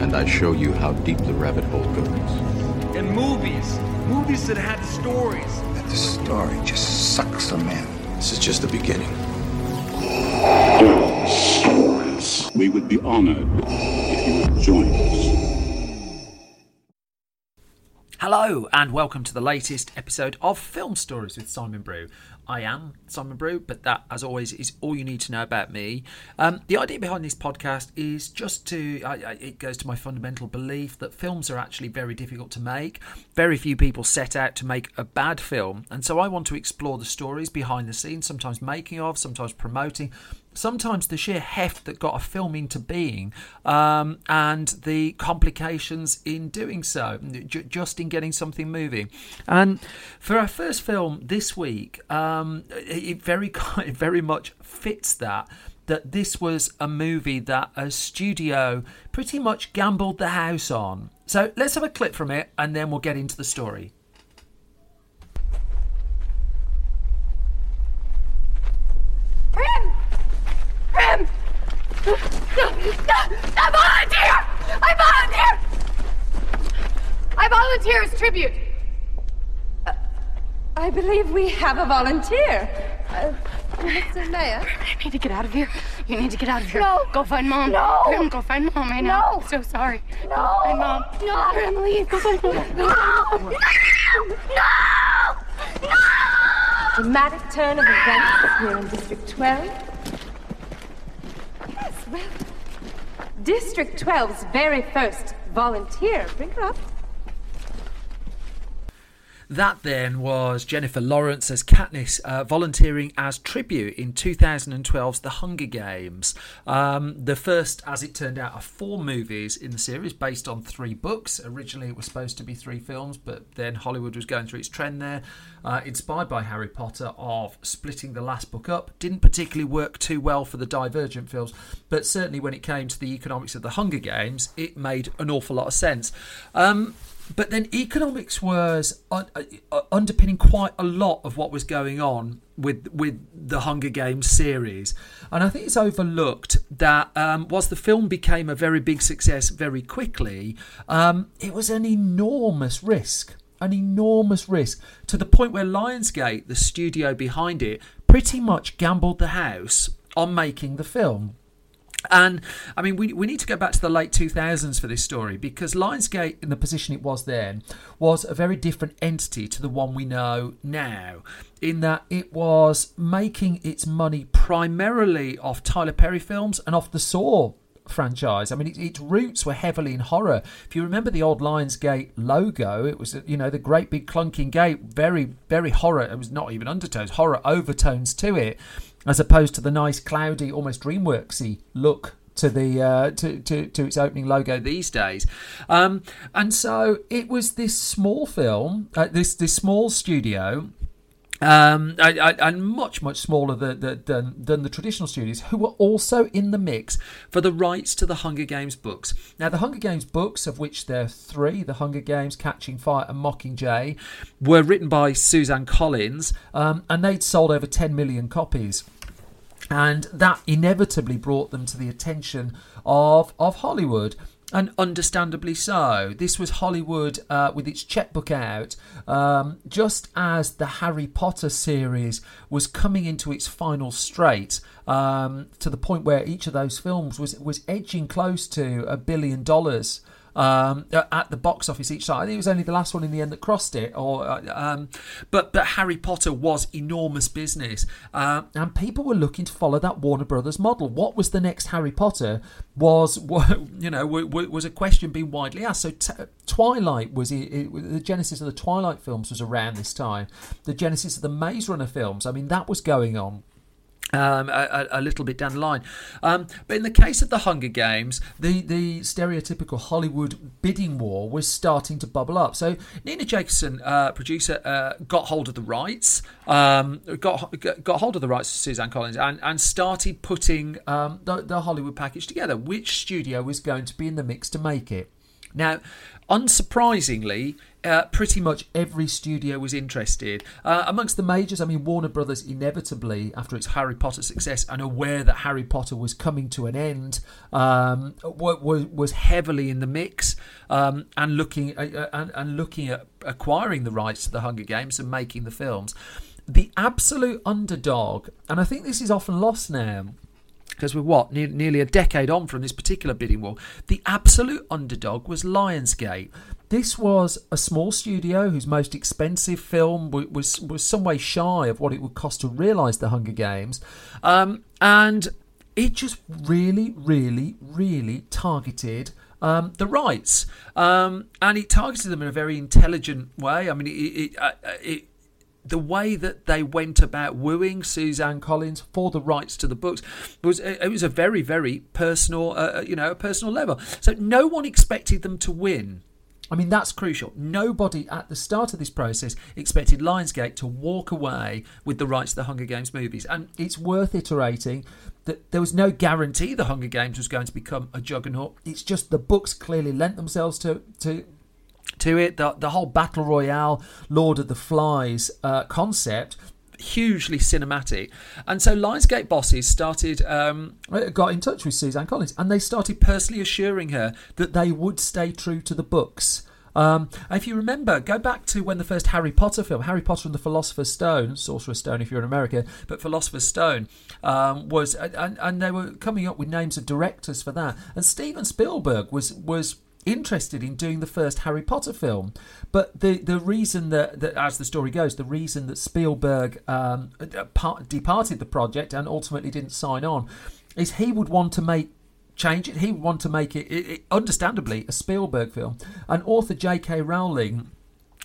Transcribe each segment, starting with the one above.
And I show you how deep the rabbit hole goes. And movies. Movies that had stories. that the story just sucks them in. This is just the beginning. We would be honored if you would join us. Hello, and welcome to the latest episode of Film Stories with Simon Brew. I am Simon Brew, but that, as always, is all you need to know about me. Um, the idea behind this podcast is just to, I, I, it goes to my fundamental belief that films are actually very difficult to make. Very few people set out to make a bad film, and so I want to explore the stories behind the scenes, sometimes making of, sometimes promoting, sometimes the sheer heft that got a film into being um, and the complications in doing so, j- just in getting something moving. And for our first film this week, um, it very it very much fits that. That this was a movie that a studio pretty much gambled the house on. So let's have a clip from it and then we'll get into the story. I volunteer! I volunteer! I volunteer as tribute. Uh, I believe we have a volunteer. Uh, Mr. Mayor? You need to get out of here. You need to get out of here. No. Go find mom. No. Go find mom right now. No. I'm so sorry. No. Go find mom. No. Prim, leave. Go find mom. No! No! No! dramatic turn of events here in District 12. District 12's very first volunteer. Bring her up. That then was Jennifer Lawrence as Katniss uh, volunteering as tribute in 2012's The Hunger Games. Um, the first, as it turned out, of four movies in the series based on three books. Originally, it was supposed to be three films, but then Hollywood was going through its trend there. Uh, inspired by Harry Potter, of splitting the last book up. Didn't particularly work too well for the Divergent films, but certainly when it came to the economics of The Hunger Games, it made an awful lot of sense. Um, but then economics was uh, underpinning quite a lot of what was going on with with the Hunger Games series, and I think it's overlooked that um, whilst the film became a very big success very quickly, um, it was an enormous risk, an enormous risk to the point where Lionsgate, the studio behind it, pretty much gambled the house on making the film. And I mean, we, we need to go back to the late 2000s for this story because Lionsgate, in the position it was then, was a very different entity to the one we know now, in that it was making its money primarily off Tyler Perry films and off the Saw franchise. I mean, it, its roots were heavily in horror. If you remember the old Lionsgate logo, it was you know the great big clunking gate, very very horror. It was not even undertones, horror overtones to it, as opposed to the nice cloudy, almost DreamWorksy look to the uh, to, to to its opening logo these days. Um, and so it was this small film, uh, this this small studio um, and much much smaller than, than than the traditional studios, who were also in the mix for the rights to the Hunger Games books. Now, the Hunger Games books, of which there are three, the Hunger Games, Catching Fire, and Mockingjay, were written by Suzanne Collins, um, and they'd sold over 10 million copies and that inevitably brought them to the attention of of Hollywood. And understandably so. This was Hollywood uh, with its checkbook out, um, just as the Harry Potter series was coming into its final straight, um, to the point where each of those films was was edging close to a billion dollars um, at the box office each time. I think it was only the last one in the end that crossed it. Or, uh, um, but but Harry Potter was enormous business, uh, and people were looking to follow that Warner Brothers model. What was the next Harry Potter? Was you know was a question being widely asked. So t- Twilight was it, it, the genesis of the Twilight films was around this time. The genesis of the Maze Runner films. I mean that was going on um, a, a, little bit down the line. Um, but in the case of the Hunger Games, the, the stereotypical Hollywood bidding war was starting to bubble up. So Nina Jacobson, uh, producer, uh, got hold of the rights, um, got got hold of the rights to Suzanne Collins, and, and started putting um, the, the Hollywood package together. Which studio was going to be in the mix to make it? Now, unsurprisingly, uh, pretty much every studio was interested. Uh, amongst the majors, I mean, Warner Brothers inevitably, after its Harry Potter success and aware that Harry Potter was coming to an end, um, was, was heavily in the mix um, and looking uh, uh, and, and looking at acquiring the rights to the Hunger Games and making the films. The absolute underdog, and I think this is often lost now because we're what ne- nearly a decade on from this particular bidding war. The absolute underdog was Lionsgate. This was a small studio whose most expensive film was was some way shy of what it would cost to realise the Hunger Games, um, and it just really, really, really targeted. Um, the rights, um, and it targeted them in a very intelligent way. I mean, it, it, uh, it the way that they went about wooing Suzanne Collins for the rights to the books was it was a very very personal uh, uh, you know a personal level so no one expected them to win I mean, that's crucial. Nobody at the start of this process expected Lionsgate to walk away with the rights to the Hunger Games movies. And it's worth iterating that there was no guarantee the Hunger Games was going to become a juggernaut. It's just the books clearly lent themselves to, to to it. The, the whole battle royale, Lord of the Flies uh, concept hugely cinematic. And so Lionsgate bosses started um, got in touch with Suzanne Collins and they started personally assuring her that they would stay true to the books. Um, if you remember, go back to when the first Harry Potter film, Harry Potter and the Philosopher's Stone, Sorcerer's Stone if you're in America, but Philosopher's Stone um, was, and, and they were coming up with names of directors for that. And Steven Spielberg was was interested in doing the first Harry Potter film. But the, the reason that, that, as the story goes, the reason that Spielberg um, departed the project and ultimately didn't sign on is he would want to make change it. He would want to make it, it, it understandably, a Spielberg film. And author J.K. Rowling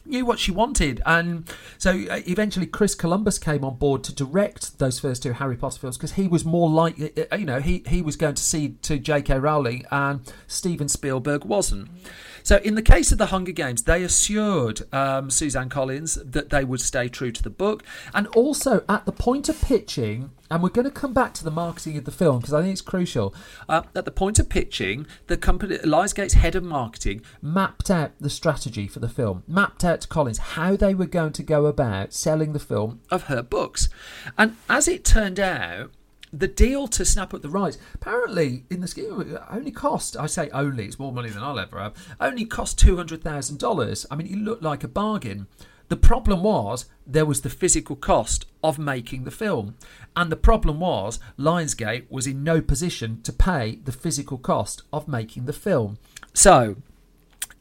knew what she wanted. And so uh, eventually Chris Columbus came on board to direct those first two Harry Potter films because he was more like, uh, uh, you know, he, he was going to see to J.K. Rowling and Steven Spielberg wasn't. So, in the case of the Hunger Games, they assured um, Suzanne Collins that they would stay true to the book. And also, at the point of pitching, and we're going to come back to the marketing of the film because I think it's crucial. Uh, at the point of pitching, the company, Lionsgate's head of marketing, mapped out the strategy for the film, mapped out to Collins how they were going to go about selling the film of her books. And as it turned out, the deal to snap up the rights apparently in the scheme only cost i say only it's more money than i'll ever have only cost $200000 i mean it looked like a bargain the problem was there was the physical cost of making the film and the problem was lionsgate was in no position to pay the physical cost of making the film so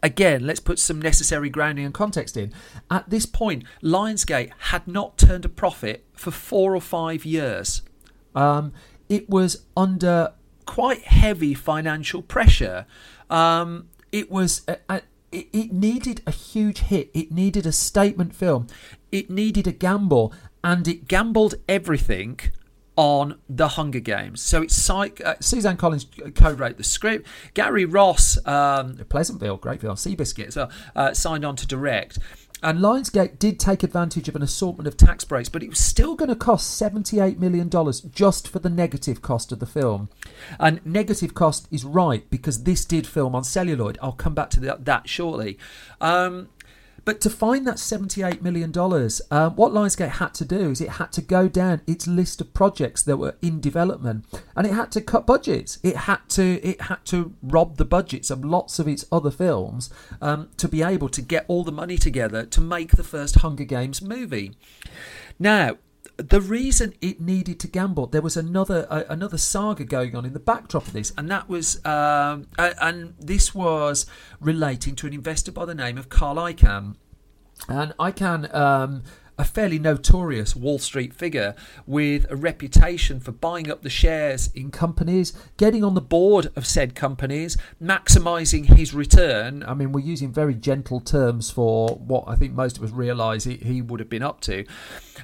Again, let's put some necessary grounding and context in. At this point, Lionsgate had not turned a profit for four or five years. Um, it was under quite heavy financial pressure. Um, it was a, a, it, it needed a huge hit. It needed a statement film. It needed a gamble, and it gambled everything on the Hunger Games. So it's psych- uh, Suzanne Collins co-wrote the script. Gary Ross, um, Pleasantville, great film, Seabiscuit, so, uh, signed on to direct. And Lionsgate did take advantage of an assortment of tax breaks, but it was still going to cost $78 million just for the negative cost of the film. And negative cost is right because this did film on celluloid. I'll come back to that, shortly. Um, but to find that $78 million, um, what Lionsgate had to do is it had to go down its list of projects that were in development and it had to cut budgets. It had to it had to rob the budgets of lots of its other films um, to be able to get all the money together to make the first Hunger Games movie. Now, the reason it needed to gamble, there was another uh, another saga going on in the backdrop of this, and that was um, and this was relating to an investor by the name of Carl Icahn. And Icahn um, a fairly notorious Wall Street figure with a reputation for buying up the shares in companies, getting on the board of said companies, maximising his return. I mean, we're using very gentle terms for what I think most of us realise he, he would have been up to.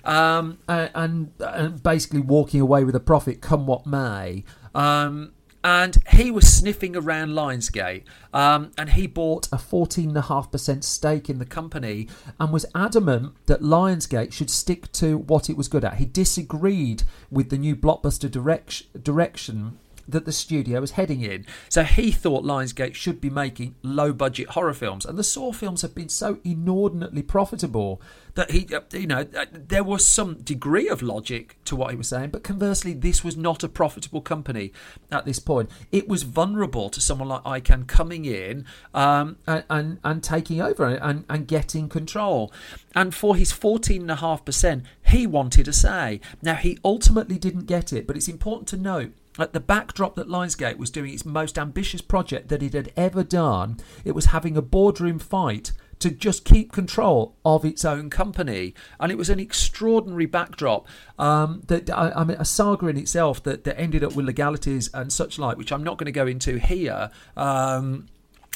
Um, and, and, basically walking away with a profit come what may. Um, and he was sniffing around Lionsgate, um, and he bought a 14.5% stake in the company and was adamant that Lionsgate should stick to what it was good at. He disagreed with the new blockbuster direct- direction that the studio was heading in. So he thought Lionsgate should be making low budget horror films. And the Saw films have been so inordinately profitable that he, uh, you know, uh, there was some degree of logic to what he was saying. But conversely, this was not a profitable company at this point. It was vulnerable to someone like Icahn coming in um, and, and, and taking over and, and getting control. And for his 14.5%, he wanted a say. Now, he ultimately didn't get it, but it's important to note at the backdrop that Lionsgate was doing its most ambitious project that it had ever done, it was having a boardroom fight to just keep control of its own company. And it was an extraordinary backdrop. Um, that I, I, mean, a saga in itself that, that ended up with legalities and such like, which I'm not going to go into here, um,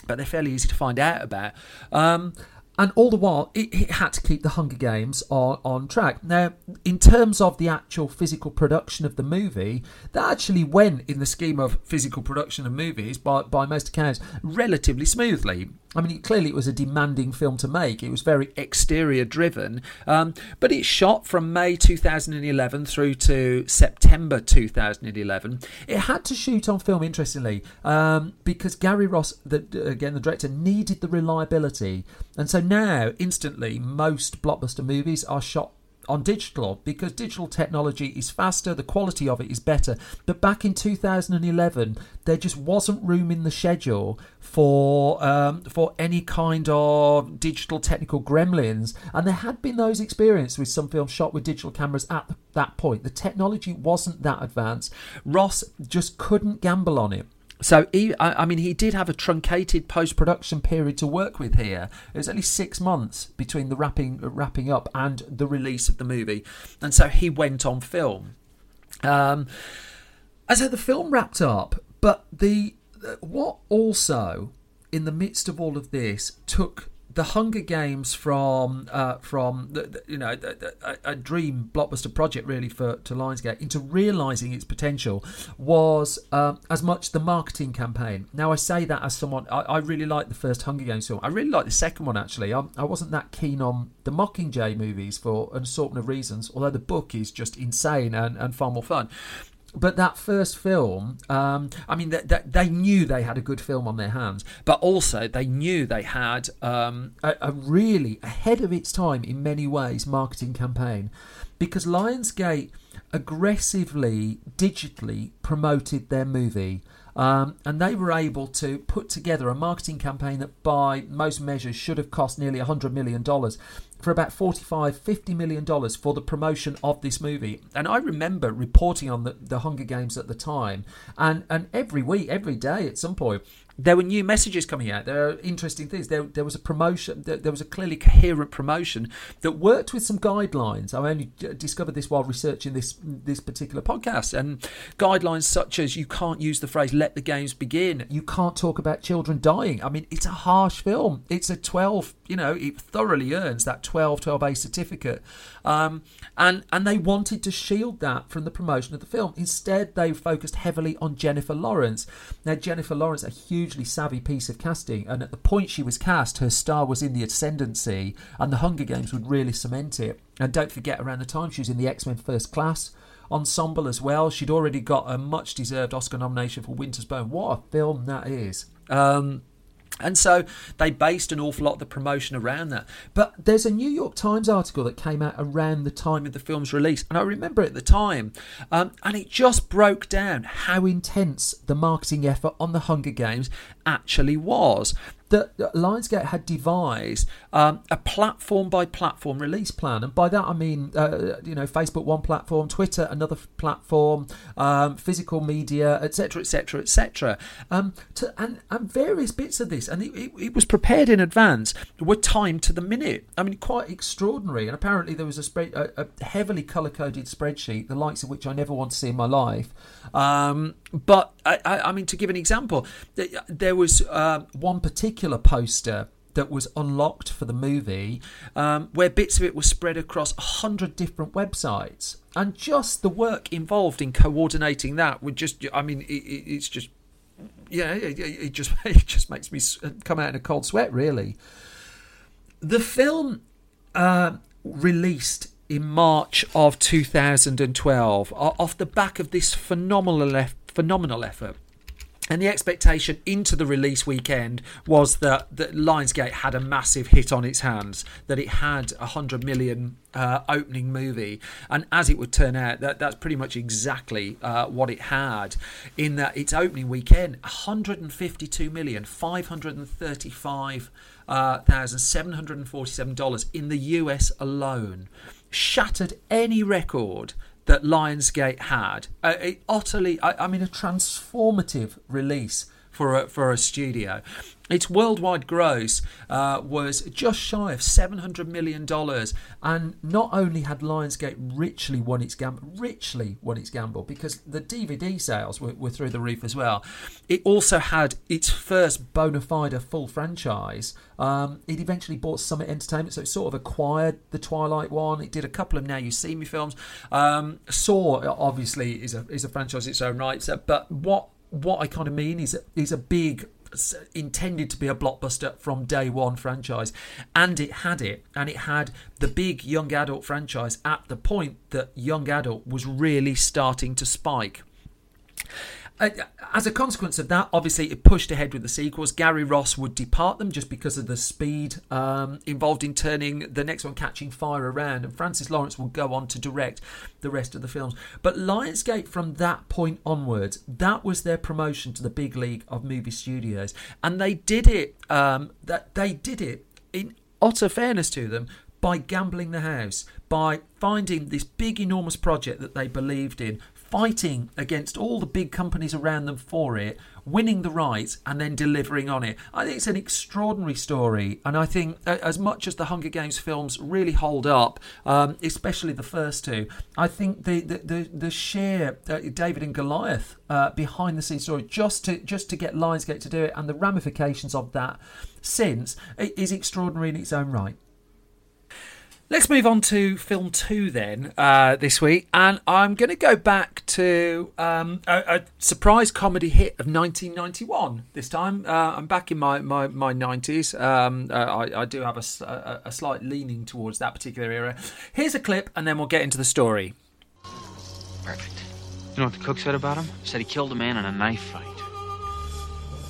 but they're fairly easy to find out about. Um, and all the while it, it, had to keep the Hunger Games on, on track. Now, in terms of the actual physical production of the movie, that actually went in the scheme of physical production of movies by, by most accounts relatively smoothly. I mean, clearly it was a demanding film to make. It was very exterior driven, um, but it shot from May 2011 through to September 2011. It had to shoot on film, interestingly, um, because Gary Ross, the, again the director, needed the reliability, and so now instantly most blockbuster movies are shot on digital because digital technology is faster, the quality of it is better. But back in 2011, there just wasn't room in the schedule for um, for any kind of digital technical gremlins, and there had been those experiences with some films shot with digital cameras at that point. The technology wasn't that advanced. Ross just couldn't gamble on it. So, he, I mean, he did have a truncated post production period to work with here. It was only six months between the wrapping wrapping up and the release of the movie, and so he went on film. Um, and so the film wrapped up, but the what also in the midst of all of this took the Hunger Games from uh, from the, the, you know a, a, dream blockbuster project really for to Lionsgate into realizing its potential was uh, as much the marketing campaign. Now I say that as someone I, I really like the first Hunger Games film. I really like the second one actually. I, I wasn't that keen on the Mockingjay movies for an assortment of reasons. Although the book is just insane and, and far more fun but that first film, um, I mean, they, they, knew they had a good film on their hands, but also they knew they had um, a, a, really ahead of its time in many ways marketing campaign, because Lionsgate aggressively digitally promoted their movie. Um, and they were able to put together a marketing campaign that, by most measures, should have cost nearly $100 million for about 45 50 million dollars for the promotion of this movie. And i remember reporting on the, the hunger games at the time. And and every week every day at some point there were new messages coming out. There are interesting things. There, there was a promotion. There, there was a clearly coherent promotion that worked with some guidelines. I only discovered this while researching this this particular podcast. And guidelines such as you can't use the phrase "let the games begin." You can't talk about children dying. I mean, it's a harsh film. It's a twelve. You know, it thoroughly earns that 12 12A certificate. Um, and and they wanted to shield that from the promotion of the film. Instead, they focused heavily on Jennifer Lawrence. Now, Jennifer Lawrence, a hugely savvy piece of casting, and at the point she was cast, her star was in the ascendancy, and the Hunger Games would really cement it. And don't forget, around the time she was in the X Men First Class ensemble as well. She'd already got a much deserved Oscar nomination for Winter's Bone. What a film that is! Um, and so they based an awful lot of the promotion around that. But there's a New York Times article that came out around the time of the film's release, and I remember at the time, um, and it just broke down how intense the marketing effort on the Hunger Games actually was. that Lionsgate had devised um, a platform by platform release plan, and by that I mean uh, you know Facebook one platform, Twitter another platform, um, physical media, etc., etc., etc. And and various bits of this, and it, it, it was prepared in advance, were timed to the minute. I mean, quite extraordinary. And apparently there was a, spread, a, a heavily color coded spreadsheet, the likes of which I never want to see in my life. Um, but I, I, I, mean, to give an example, there was uh, one particular poster that was unlocked for the movie, um, where bits of it were spread across a hundred different websites, and just the work involved in coordinating that would just—I mean, it, it, it's just, yeah, it, it, just it just makes me come out in a cold sweat, really. The film uh, released in March of 2012 off the back of this phenomenal phenomenal effort. And the expectation into the release weekend was that, that Lionsgate had a massive hit on its hands, that it had a hundred million uh, opening movie, and as it would turn out, that that's pretty much exactly uh, what it had. In that its opening weekend, 152 million, 535 uh, $1,747 in the US alone. Shattered any record that Lionsgate had. Uh, utterly, I, I mean, a transformative release for a, for a studio. Its worldwide gross uh, was just shy of $700 million. And not only had Lionsgate richly won its gamble, richly won its gamble, because the DVD sales were, were through the roof as well, it also had its first bona fide full franchise. Um, it eventually bought Summit Entertainment, so it sort of acquired the Twilight one. It did a couple of Now You See Me films. Um, Saw, obviously, is a, is a franchise its own right. So, but what what I kind of mean is is a big intended to be a blockbuster from day one franchise. And it had it and it had the big young adult franchise at the point that young adult was really starting to spike as a consequence of that, obviously, it pushed ahead with the sequels. Gary Ross would depart them just because of the speed um, involved in turning the next one, Catching Fire, around, and Francis Lawrence will go on to direct the rest of the films. But Lionsgate, from that point onwards, that was their promotion to the big league of movie studios, and they did it. Um, that they did it in utter fairness to them by gambling the house, by finding this big, enormous project that they believed in, fighting against all the big companies around them for it, winning the rights, and then delivering on it. I think it's an extraordinary story, and I think as much as the Hunger Games films really hold up, um, especially the first two, I think the the the, the sheer uh, David and Goliath uh, behind the scenes story just to just to get Lionsgate to do it, and the ramifications of that since is extraordinary in its own right. Let's move on to film two then uh, this week, and I'm going to go back to um, a, a, surprise comedy hit of 1991. This time, uh, I'm back in my my, my 90s. Um, uh, I, I, do have a, a, a, slight leaning towards that particular era. Here's a clip, and then we'll get into the story. Perfect. You know what the cook said about him? He said he killed a man in a knife fight.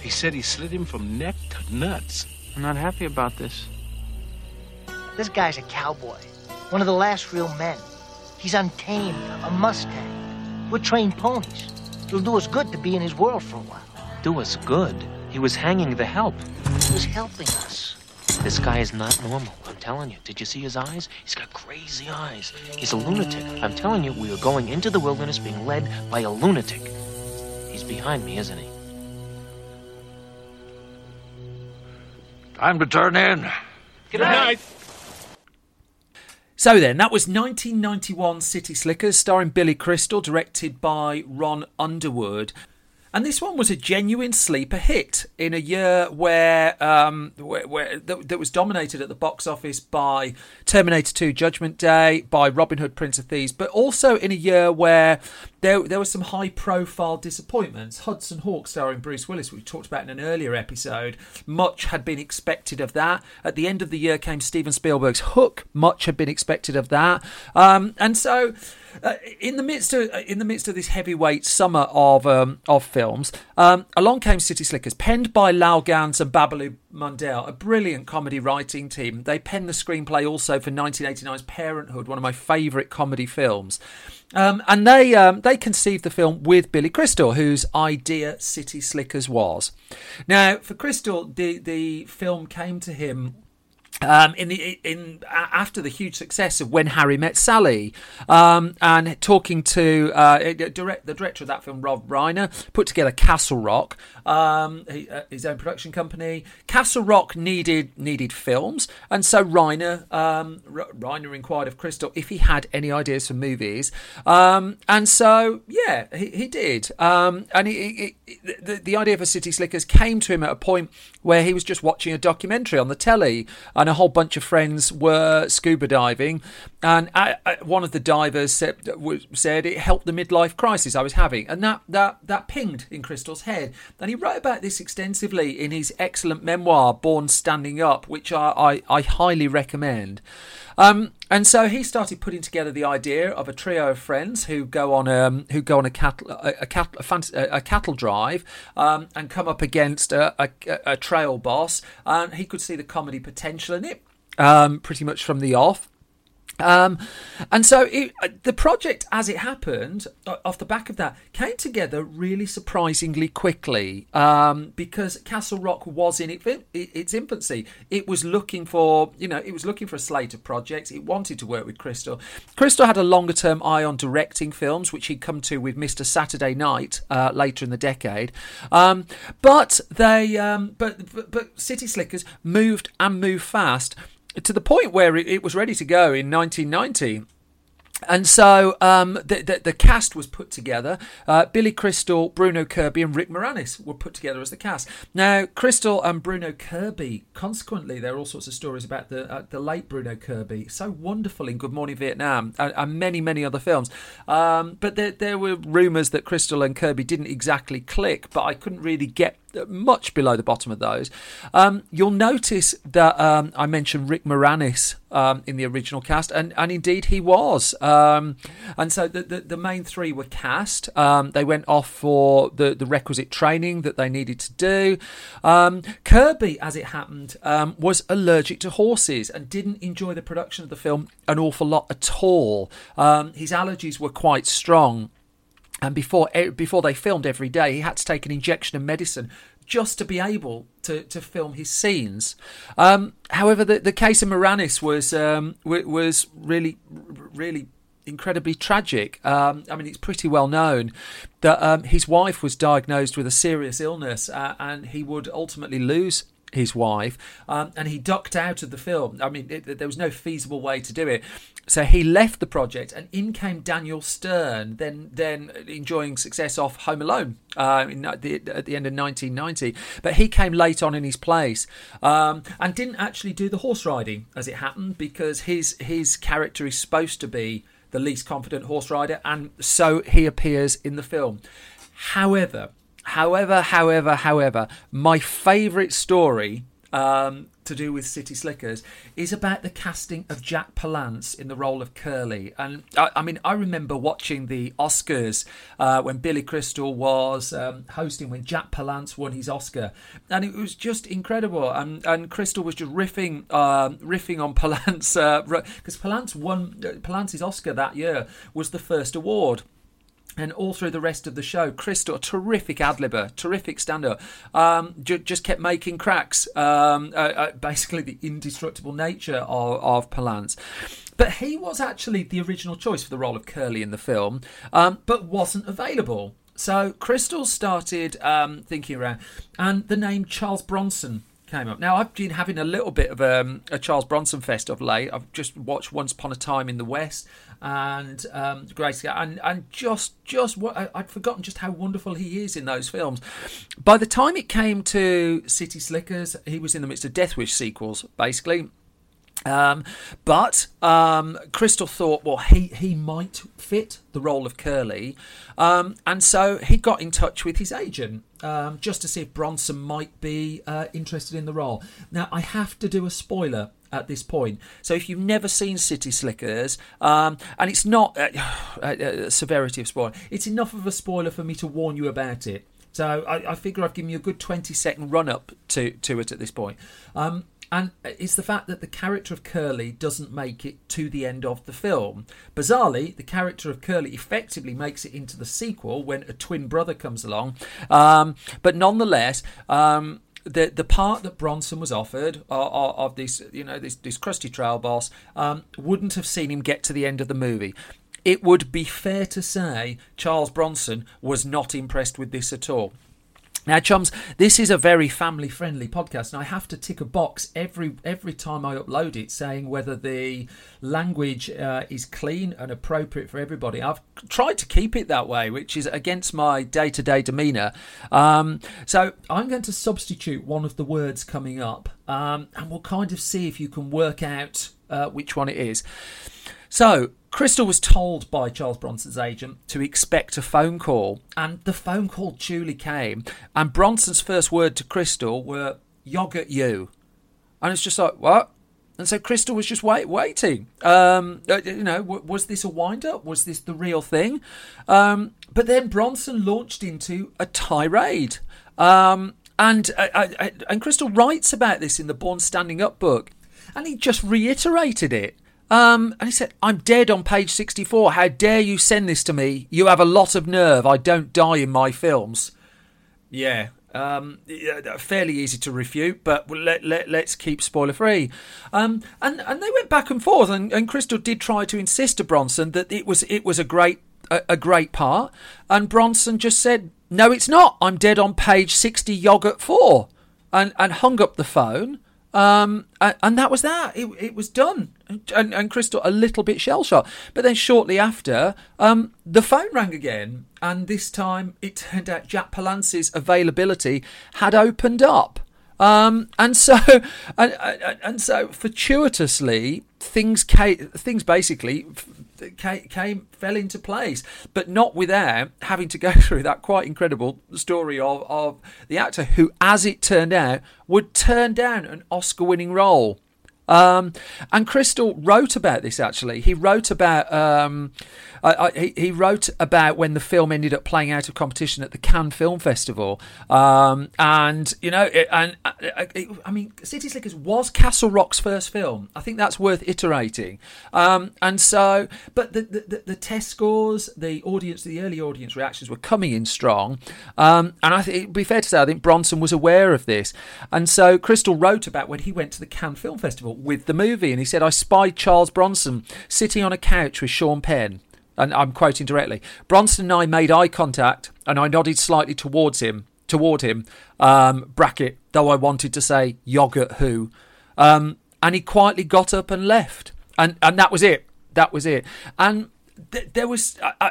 He said he slit him from neck to nuts. I'm not happy about this. This guy's a cowboy, one of the last real men. He's untamed, a Mustang. We're trained ponies. It'll do us good to be in his world for a while. Do us good? He was hanging the help. He was helping us. This guy is not normal. I'm telling you. Did you see his eyes? He's got crazy eyes. He's a lunatic. I'm telling you, we are going into the wilderness being led by a lunatic. He's behind me, isn't he? Time to turn in. Good night. So then, that was 1991 City Slickers, starring Billy Crystal, directed by Ron Underwood. And this one was a genuine sleeper hit in a year where, um, where, where that, that, was dominated at the box office by Terminator 2 Judgment Day, by Robin Hood Prince of Thieves, but also in a year where there, there were some high profile disappointments. Hudson Hawk starring Bruce Willis, we talked about in an earlier episode. Much had been expected of that. At the end of the year came Steven Spielberg's Hook. Much had been expected of that. Um, and so uh, in the midst of in the midst of this heavyweight summer of um, of films, um, along came City Slickers, penned by Lowell Ganz and Babaloo Mandel, a brilliant comedy writing team. They penned the screenplay also for 1989's Parenthood, one of my favourite comedy films. Um, and they um, they conceived the film with Billy Crystal, whose idea City Slickers was. Now, for Crystal, the the film came to him um, in the in after the huge success of When Harry Met Sally, um, and talking to uh, direct, the director of that film, Rob Reiner, put together Castle Rock, um, uh, his own production company. Castle Rock needed needed films, and so Reiner um, Reiner inquired of Crystal if he had any ideas for movies, um, and so yeah, he, he did, um, and he, he, the, the idea for City Slickers came to him at a point where he was just watching a documentary on the telly and and a whole bunch of friends were scuba diving. And I, I, one of the divers said, said it helped the midlife crisis I was having, and that that that pinged in Crystal's head. And he wrote about this extensively in his excellent memoir, Born Standing Up, which I, I, I highly recommend. Um, and so he started putting together the idea of a trio of friends who go on um, who go on a cattle a, a cattle, a, a cattle drive um, and come up against a, a, a, trail boss, and he could see the comedy potential in it um, pretty much from the off. Um, and so it, uh, the project, as it happened, uh, off the back of that, came together really surprisingly quickly um, because Castle Rock was in its infancy. It was looking for, you know, it was looking for a slate of projects. It wanted to work with Crystal. Crystal had a longer term eye on directing films, which he'd come to with Mr. Saturday Night uh, later in the decade. Um, but they, um, but, but but City Slickers moved and moved fast to the point where it, it was ready to go in 1990 and so um, the, the, the cast was put together. Uh, Billy Crystal, Bruno Kirby, and Rick Moranis were put together as the cast. Now, Crystal and Bruno Kirby. Consequently, there are all sorts of stories about the uh, the late Bruno Kirby, so wonderful in Good Morning Vietnam and, and many many other films. Um, but there there were rumours that Crystal and Kirby didn't exactly click, but I couldn't really get much below the bottom of those. Um, you'll notice that um, I mentioned Rick Moranis um, in the original cast, and, and indeed he was. Um, and so the, the, the, main three were cast. Um, they went off for the, the requisite training that they needed to do. Um, Kirby, as it happened, was allergic to horses and didn't enjoy the production of the film an awful lot at all. his allergies were quite strong and before before they filmed every day, he had to take an injection of medicine just to be able to, to film his scenes. Um, however, the, the case of Moranis was um, was really really incredibly tragic. Um, I mean, it's pretty well known that um, his wife was diagnosed with a serious illness, uh, and he would ultimately lose his wife, um, and he ducked out of the film. I mean, it, there was no feasible way to do it. So he left the project, and in came Daniel Stern, then then enjoying success off Home Alone uh, the, at the end of 1990. But he came late on in his place um, and didn't actually do the horse riding as it happened because his his character is supposed to be the least confident horse rider, and so he appears in the film. However, however, however, however, my favourite story um, to do with City Slickers is about the casting of Jack Palance in the role of Curly. And I, I mean, I remember watching the Oscars uh, when Billy Crystal was um, hosting when Jack Palance won his Oscar, and it was just incredible. And and Crystal was just riffing um, riffing on Palance because uh, Palance won uh, Palance's Oscar that year was the first award and all through the rest of the show, Crystal, terrific ad libber, terrific stand um, j- just kept making cracks. Um, uh, uh, basically, the indestructible nature of, of Palance. But he was actually the original choice for the role of Curly in the film, um, but wasn't available. So Crystal started um, thinking around, and the name Charles Bronson came up. Now I've been having a little bit of um, a Charles Bronson fest of late. I've just watched Once Upon a Time in the West and um, Grace, and and just just what I'd forgotten just how wonderful he is in those films. By the time it came to City Slickers, he was in the midst of Death Wish sequels, basically. Um, but um, Crystal thought, well, he, he might fit the role of Curly. Um, and so he got in touch with his agent um, just to see if Bronson might be uh, interested in the role. Now, I have to do a spoiler at this point. So if you've never seen City Slickers, um, and it's not uh, uh, uh, severity of spoiler, it's enough of a spoiler for me to warn you about it. So I, I figure I've given you a good 20 second run up to, to it at this point. Um, and it's the fact that the character of Curly doesn't make it to the end of the film. Bizarrely, the character of Curly effectively makes it into the sequel when a twin brother comes along. Um, but nonetheless, um, the the part that Bronson was offered of, of this, you know, this this crusty trail boss, um, wouldn't have seen him get to the end of the movie. It would be fair to say Charles Bronson was not impressed with this at all. Now, chums, this is a very family-friendly podcast, and I have to tick a box every every time I upload it, saying whether the language uh, is clean and appropriate for everybody. I've tried to keep it that way, which is against my day-to-day demeanour. Um, so I'm going to substitute one of the words coming up, um, and we'll kind of see if you can work out uh, which one it is. So, Crystal was told by Charles Bronson's agent to expect a phone call, and the phone call duly came. And Bronson's first word to Crystal were "yogurt you," and it's just like what? And so Crystal was just wait, waiting. Um, uh, you know, was this a wind up? Was this the real thing? Um, but then Bronson launched into a tirade. Um, and uh, uh, and Crystal writes about this in the Born Standing Up book, and he just reiterated it. Um, and he said, I'm dead on page 64. How dare you send this to me? You have a lot of nerve. I don't die in my films. Yeah, um, fairly easy to refute, but let, let, let's keep spoiler free. Um, and, and they went back and forth, and, and Crystal did try to insist to Bronson that it was, it was a great a, a great part. And Bronson just said, No, it's not. I'm dead on page 60, yogurt 4. And, and hung up the phone. Um, and, and, that was that. It, it was done. And, and, Crystal a little bit shell shocked. But then shortly after, um, the phone rang again, and this time it turned out Jack Palance's availability had opened up. Um, and so, and, and, so, fortuitously, things came, things basically came, came, fell into place, but not without having to go through that quite incredible story of of the actor who, as it turned out, would turn down an Oscar-winning role. Um, and Crystal wrote about this actually. He wrote about um, I, I, he wrote about when the film ended up playing out of competition at the Cannes Film Festival, um, and you know, it, and uh, it, I mean, City Slickers was Castle Rock's first film. I think that's worth iterating. Um, and so, but the, the, the test scores, the audience, the early audience reactions were coming in strong, um, and I think it'd be fair to say I think Bronson was aware of this, and so Crystal wrote about when he went to the Cannes Film Festival with the movie, and he said I spied Charles Bronson sitting on a couch with Sean Penn and I'm quoting directly. Bronson and I made eye contact, and I nodded slightly towards him. Toward him, um, bracket. Though I wanted to say yogurt who, um, and he quietly got up and left, and and that was it. That was it. And th- there was uh, uh,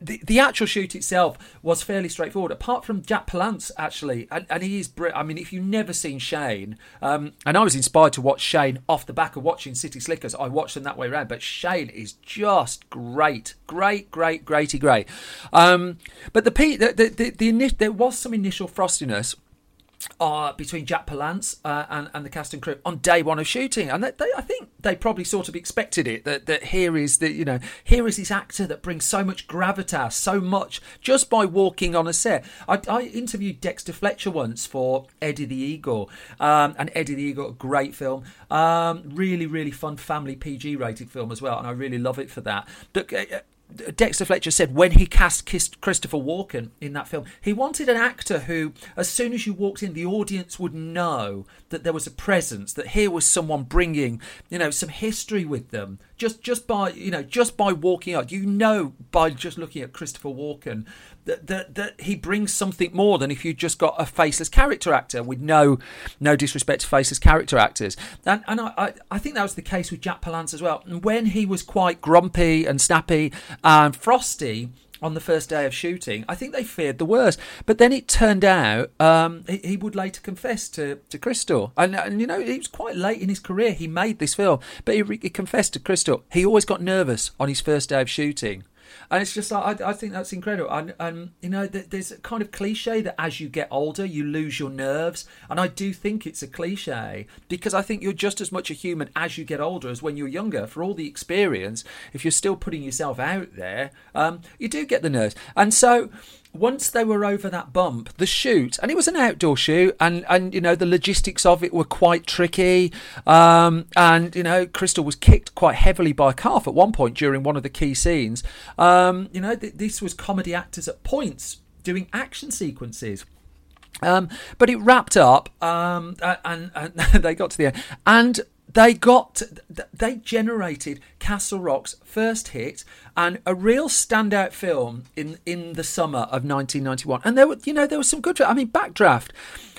the, the actual shoot itself was fairly straightforward, apart from Jack Palance actually, and, and he is. Br- I mean, if you've never seen Shane, um, and I was inspired to watch Shane off the back of watching City Slickers, I watched them that way around. But Shane is just great, great, great, greaty great. Um, but the, the the the, the, the there was some initial frostiness uh, between Jack Palance uh, and, and the cast and crew on day one of shooting, and they, they, I think they probably sort of expected it that that here is the you know here is this actor that brings so much gravitas, so much just by walking on a set. I, I interviewed Dexter Fletcher once for Eddie the Eagle, um, and Eddie the Eagle, a great film, um, really really fun family PG rated film as well, and I really love it for that. But uh, Dexter Fletcher said when he cast Christopher Walken in that film, he wanted an actor who, as soon as you walked in, the audience would know that there was a presence, that here was someone bringing, you know, some history with them. Just, just by, you know, just by walking out, you know, by just looking at Christopher Walken, that, that, that he brings something more than if you just got a faceless character actor with no no disrespect to faceless character actors. And, and I, I think that was the case with Jack Palance as well. And when he was quite grumpy and snappy and frosty, on the first day of shooting, I think they feared the worst. But then it turned out um, he, he, would later confess to, to Crystal. And, and, you know, it was quite late in his career he made this film, but he, he confessed to Crystal. He always got nervous on his first day of shooting and it's just I, I think that's incredible. And, and you know, there's a kind of cliche that as you get older, you lose your nerves, and I do think it's a cliche because I think you're just as much a human as you get older as when you're younger. For all the experience, if you're still putting yourself out there, um, you do get the nerves. And so, once they were over that bump, the shoot, and it was an outdoor shoot, and, and you know, the logistics of it were quite tricky. Um, and, you know, Crystal was kicked quite heavily by a calf at one point during one of the key scenes. Um, you know, th- this was comedy actors at points doing action sequences. Um, but it wrapped up, um, and, and they got to the end, and they got they generated Castle Rock's first hit and a real standout film in in the summer of 1991. And there were you know there was some good. I mean, Backdraft.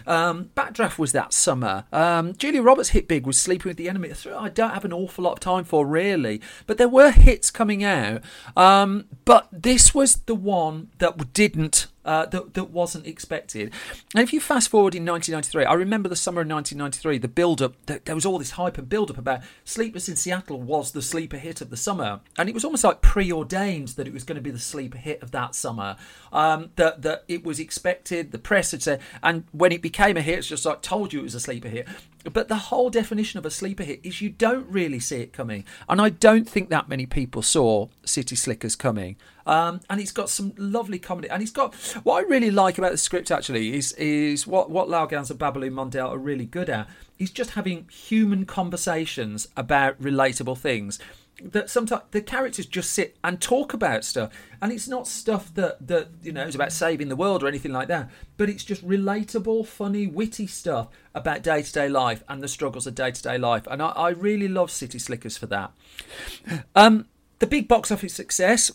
Um, Backdraft was that summer. Um, Julia Roberts hit big was Sleeping with the Enemy. I don't have an awful lot of time for really, but there were hits coming out. Um, but this was the one that didn't uh, that, that wasn't expected. And if you fast forward in 1993, I remember the summer of 1993, the build up, there was all this hype and build up about Sleepless in Seattle was the sleeper hit of the summer. And it was almost like preordained that it was going to be the sleeper hit of that summer. Um, that, that it was expected, the press had said, and when it became a hit, it's just like told you it was a sleeper hit. But the whole definition of a sleeper hit is you don't really see it coming. And I don't think that many people saw City Slickers coming. Um, and he's got some lovely comedy. And he's got what I really like about the script actually is is what what Ganz and Babaloo Mandel are really good at. He's just having human conversations about relatable things that sometimes the characters just sit and talk about stuff. And it's not stuff that that you know is about saving the world or anything like that. But it's just relatable funny witty stuff about day-to-day life and the struggles of day-to-day life. And i, I really love city slickers for that. Um, the big box office success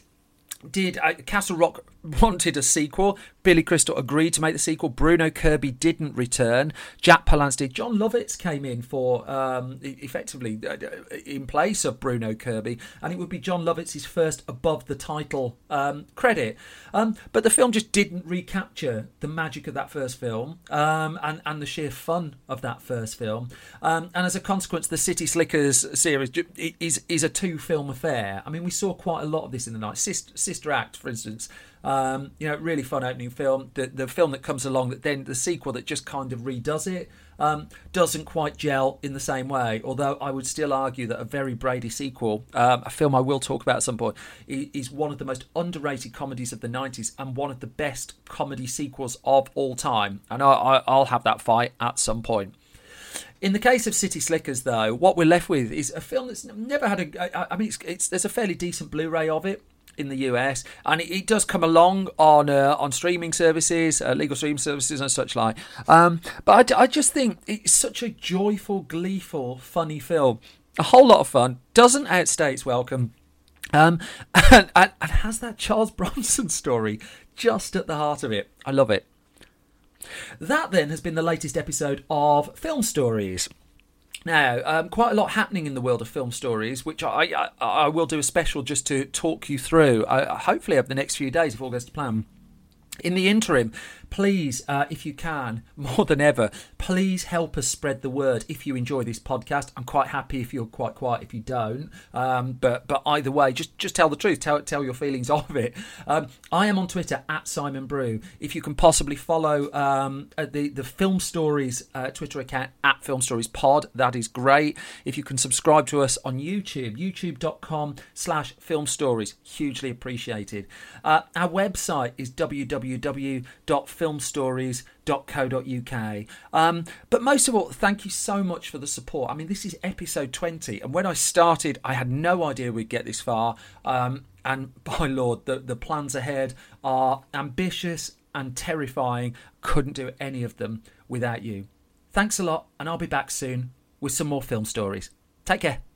did uh, Castle Rock wanted a sequel. Billy Crystal agreed to make the sequel. Bruno Kirby didn't return. Jack Palance did. Jon Lovitz came in for um, effectively uh, uh, in place of Bruno Kirby, and it would be Jon Lovitz's first above the title um, credit. Um, but the film just didn't recapture the magic of that first film um, and and the sheer fun of that first film. Um, and as a consequence, the City Slickers series is is a two film affair. I mean, we saw quite a lot of this in the night. Sister, Sister Act, for instance. Um, you know, really fun opening film. The the film that comes along that then the sequel that just kind of redoes it um, doesn't quite gel in the same way. Although I would still argue that a very Brady sequel, um, a film I will talk about at some point, is one of the most underrated comedies of the '90s and one of the best comedy sequels of all time. And I, will have that fight at some point. In the case of City Slickers, though, what we're left with is a film that's never had a. I mean, it's, it's there's a fairly decent Blu-ray of it in the US, and it, it does come along on uh, on streaming services, uh, legal streaming services, and such like. Um, but I, I just think it's such a joyful, gleeful, funny film. A whole lot of fun. Doesn't outstay its welcome. Um, and, and, and has that Charles Bronson story just at the heart of it. I love it. That then has been the latest episode of Film Stories. Now, um, quite a lot happening in the world of film stories, which I, I, I will do a special just to talk you through. Uh, hopefully, over the next few days, if all goes to plan. In the interim, please, uh, if you can, more than ever, please help us spread the word. If you enjoy this podcast, I'm quite happy if you're quite quiet if you don't. Um, but but either way, just just tell the truth. Tell tell your feelings of it. Um, I am on Twitter at Simon Brew. If you can possibly follow um, uh, the the Film Stories uh, Twitter account at Film Stories Pod, that is great. If you can subscribe to us on YouTube, YouTube.com/slash Film Stories, hugely appreciated. Uh, our website is www.film filmstories.co.uk. Um, but most of all, thank you so much for the support. I mean, this is episode 20, and when I started, I had no idea we'd get this far. Um, and by Lord, the, the plans ahead are ambitious and terrifying. Couldn't do any of them without you. Thanks a lot, and I'll be back soon with some more film stories. Take care.